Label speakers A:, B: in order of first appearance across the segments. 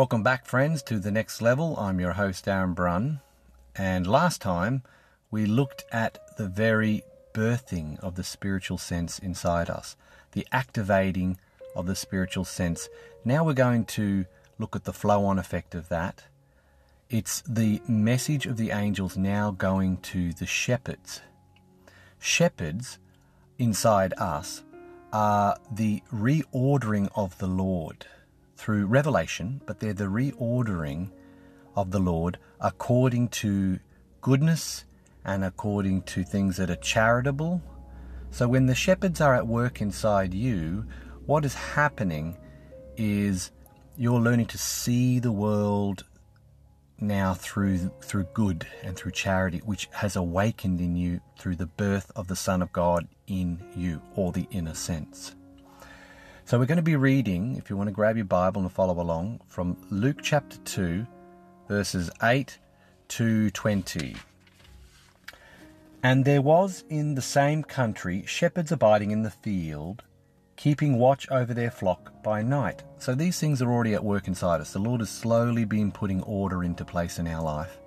A: Welcome back, friends, to the next level. I'm your host, Aaron Brunn. And last time we looked at the very birthing of the spiritual sense inside us, the activating of the spiritual sense. Now we're going to look at the flow on effect of that. It's the message of the angels now going to the shepherds. Shepherds inside us are the reordering of the Lord through revelation, but they're the reordering of the Lord according to goodness and according to things that are charitable. So when the shepherds are at work inside you, what is happening is you're learning to see the world now through through good and through charity which has awakened in you through the birth of the son of God in you or the inner sense. So we're going to be reading if you want to grab your Bible and follow along from Luke chapter 2 verses 8 to 20. And there was in the same country shepherds abiding in the field keeping watch over their flock by night. So these things are already at work inside us. The Lord has slowly been putting order into place in our life.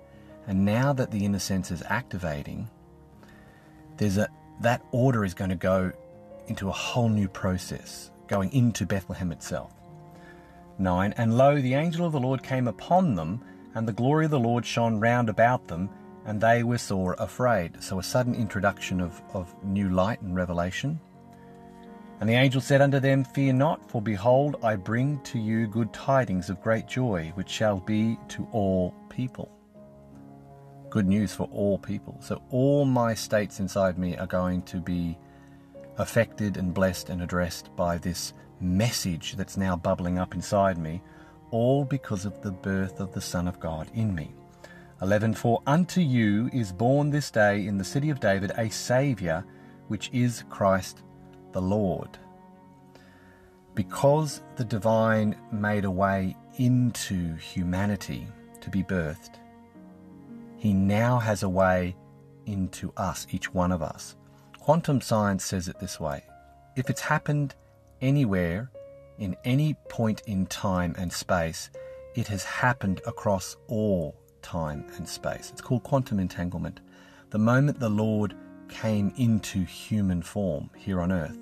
A: And now that the inner sense is activating, there's a that order is going to go into a whole new process, going into Bethlehem itself. 9. And lo, the angel of the Lord came upon them, and the glory of the Lord shone round about them, and they were sore afraid. So a sudden introduction of, of new light and revelation. And the angel said unto them, Fear not, for behold, I bring to you good tidings of great joy, which shall be to all people. Good news for all people. So all my states inside me are going to be affected and blessed and addressed by this message that's now bubbling up inside me, all because of the birth of the Son of God in me. 11 For unto you is born this day in the city of David a Saviour, which is Christ the Lord. Because the divine made a way into humanity to be birthed, he now has a way into us, each one of us. Quantum science says it this way if it's happened anywhere, in any point in time and space, it has happened across all time and space. It's called quantum entanglement. The moment the Lord came into human form here on earth,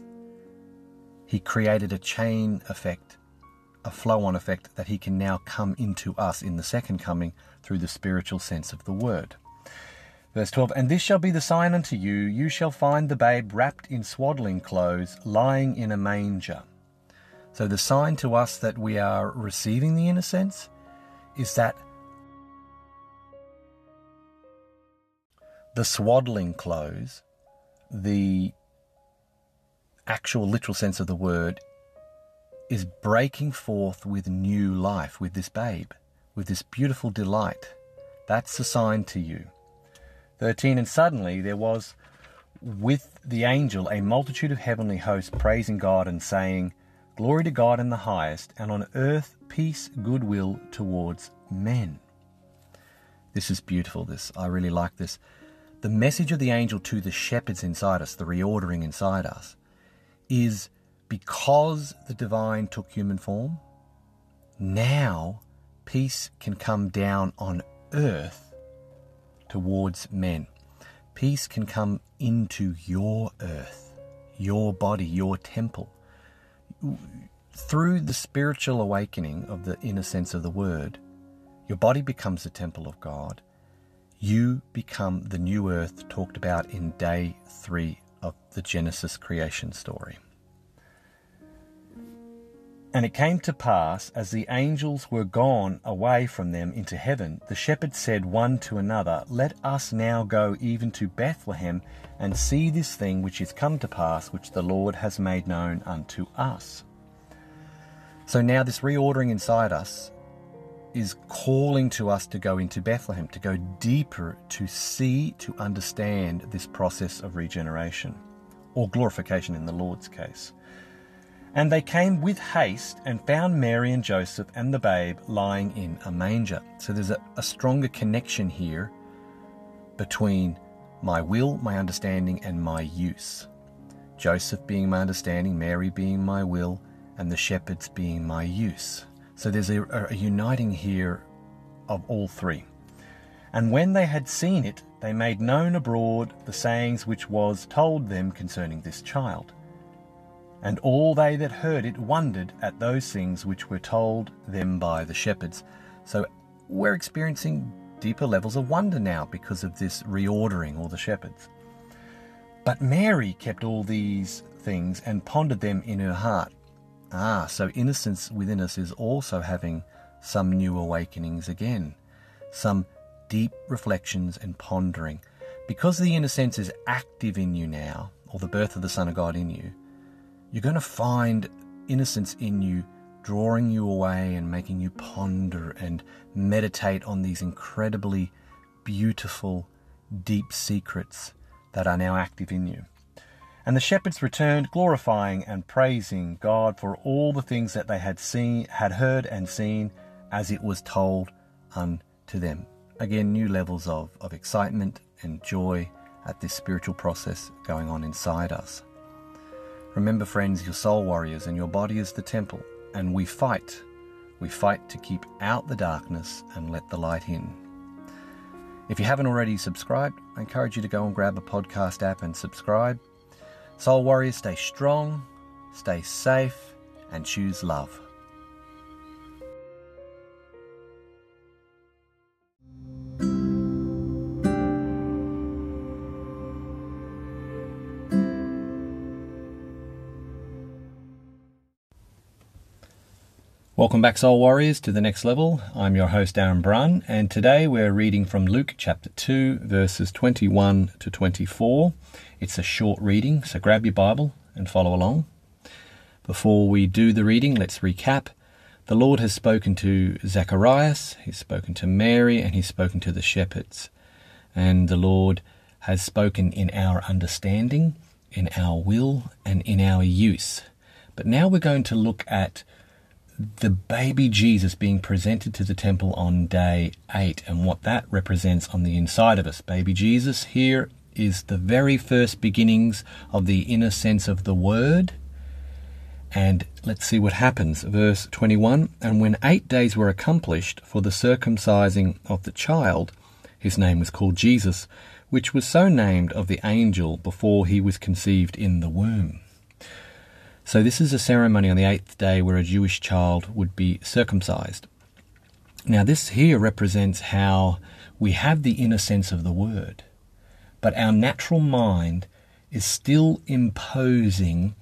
A: he created a chain effect, a flow on effect that he can now come into us in the second coming through the spiritual sense of the word. Verse 12 And this shall be the sign unto you you shall find the babe wrapped in swaddling clothes, lying in a manger. So, the sign to us that we are receiving the inner sense is that the swaddling clothes, the actual literal sense of the word, is breaking forth with new life, with this babe, with this beautiful delight. That's a sign to you. 13. And suddenly there was with the angel a multitude of heavenly hosts praising God and saying, Glory to God in the highest, and on earth peace, goodwill towards men. This is beautiful, this. I really like this. The message of the angel to the shepherds inside us, the reordering inside us, is because the divine took human form, now peace can come down on earth towards men. Peace can come into your earth, your body, your temple. Through the spiritual awakening of the inner sense of the word, your body becomes the temple of God. You become the new earth talked about in day three of the Genesis creation story. And it came to pass, as the angels were gone away from them into heaven, the shepherds said one to another, Let us now go even to Bethlehem and see this thing which is come to pass, which the Lord has made known unto us. So now, this reordering inside us is calling to us to go into Bethlehem, to go deeper, to see, to understand this process of regeneration, or glorification in the Lord's case. And they came with haste and found Mary and Joseph and the babe lying in a manger. So there's a, a, stronger connection here between my will, my understanding, and my use. Joseph being my understanding, Mary being my will, and the shepherds being my use. So there's a, a uniting here of all three. And when they had seen it, they made known abroad the sayings which was told them concerning this child. And all they that heard it wondered at those things which were told them by the shepherds. So we're experiencing deeper levels of wonder now because of this reordering, or the shepherds. But Mary kept all these things and pondered them in her heart. Ah, so innocence within us is also having some new awakenings again, some deep reflections and pondering. Because the inner sense is active in you now, or the birth of the Son of God in you, you're going to find innocence in you drawing you away and making you ponder and meditate on these incredibly beautiful, deep secrets that are now active in you. And the shepherds returned, glorifying and praising God for all the things that they had seen, had heard and seen, as it was told unto them. Again, new levels of, of excitement and joy at this spiritual process going on inside us. Remember, friends, you're soul warriors and your body is the temple, and we fight. We fight to keep out the darkness and let the light in. If you haven't already subscribed, I encourage you to go and grab a podcast app and subscribe. Soul warriors, stay strong, stay safe, and choose love. Welcome back, Soul Warriors, to the next level. I'm your host, Aaron Brun, and today we're reading from Luke chapter 2, verses 21 to 24. It's a short reading, so grab your Bible and follow along. Before we do the reading, let's recap. The Lord has spoken to Zacharias, He's spoken to Mary, and He's spoken to the shepherds. And the Lord has spoken in our understanding, in our will, and in our use. But now we're going to look at the baby Jesus being presented to the temple on day eight and what that represents on the inside of us. Baby Jesus here is the very first beginnings of the inner sense of the word. And let's see what happens. Verse 21 And when eight days were accomplished for the circumcising of the child, his name was called Jesus, which was so named of the angel before he was conceived in the womb. So, this is a ceremony on the eighth day where a Jewish child would be circumcised. Now, this here represents how we have the inner sense of the word, but our natural mind is still imposing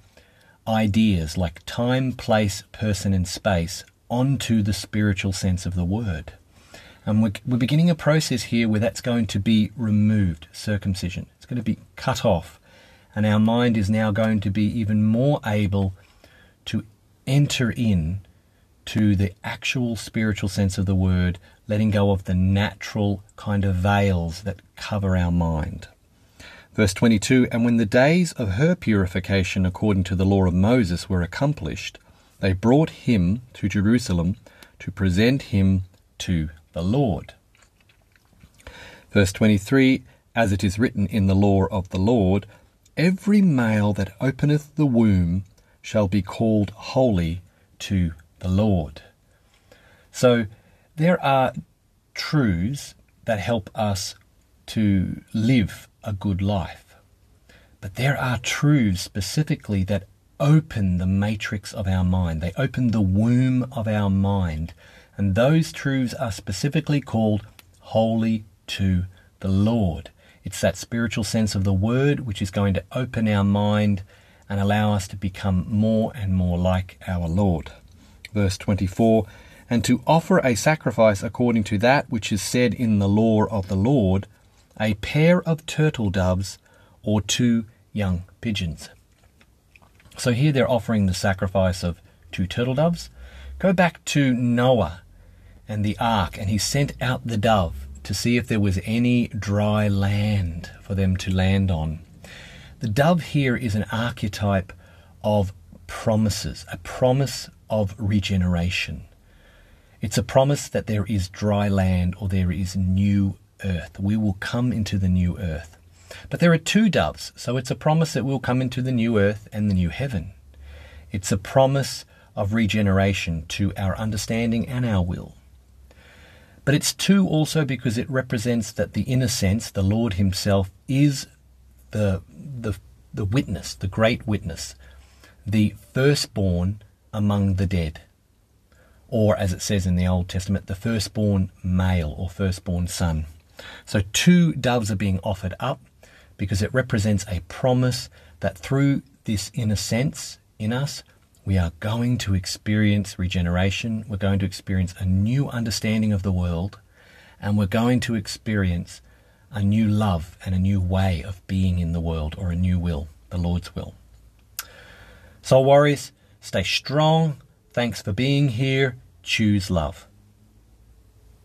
A: ideas like time, place, person, and space onto the spiritual sense of the word. And we're, beginning a process here where that's going to be removed, circumcision. It's going to be cut off and our mind is now going to be even more able to enter in to the actual spiritual sense of the word, letting go of the natural kind of veils that cover our mind. Verse 22 And when the days of her purification according to the law of Moses were accomplished, they brought him to Jerusalem to present him to the Lord. Verse 23 As it is written in the law of the Lord, Every male that openeth the womb shall be called holy to the Lord. So there are truths that help us to live a good life. But there are truths specifically that open the matrix of our mind. They open the womb of our mind. And those truths are specifically called holy to the Lord. It's that spiritual sense of the word which is going to open our mind and allow us to become more and more like our Lord. Verse 24 And to offer a sacrifice according to that which is said in the law of the Lord, a pair of turtle doves or two young pigeons. So here they're offering the sacrifice of two turtle doves. Go back to Noah and the ark, and he sent out the dove to see if there was any dry land for them to land on. The dove here is an archetype of promises, a promise of regeneration. It's a promise that there is dry land or there is new earth. We will come into the new earth. But there are two doves, so it's a promise that we'll come into the new earth and the new heaven. It's a promise of regeneration to our understanding and our will. But it's two also because it represents that the inner sense, the Lord Himself, is the, the, the witness, the great witness, the firstborn among the dead. Or, as it says in the Old Testament, the firstborn male or firstborn son. So, two doves are being offered up because it represents a promise that through this inner sense in us, we are going to experience regeneration, we're going to experience a new understanding of the world, and we're going to experience a new love and a new way of being in the world, or a new will, the Lord's will. Soul Warriors, stay strong. Thanks for being here. Choose love.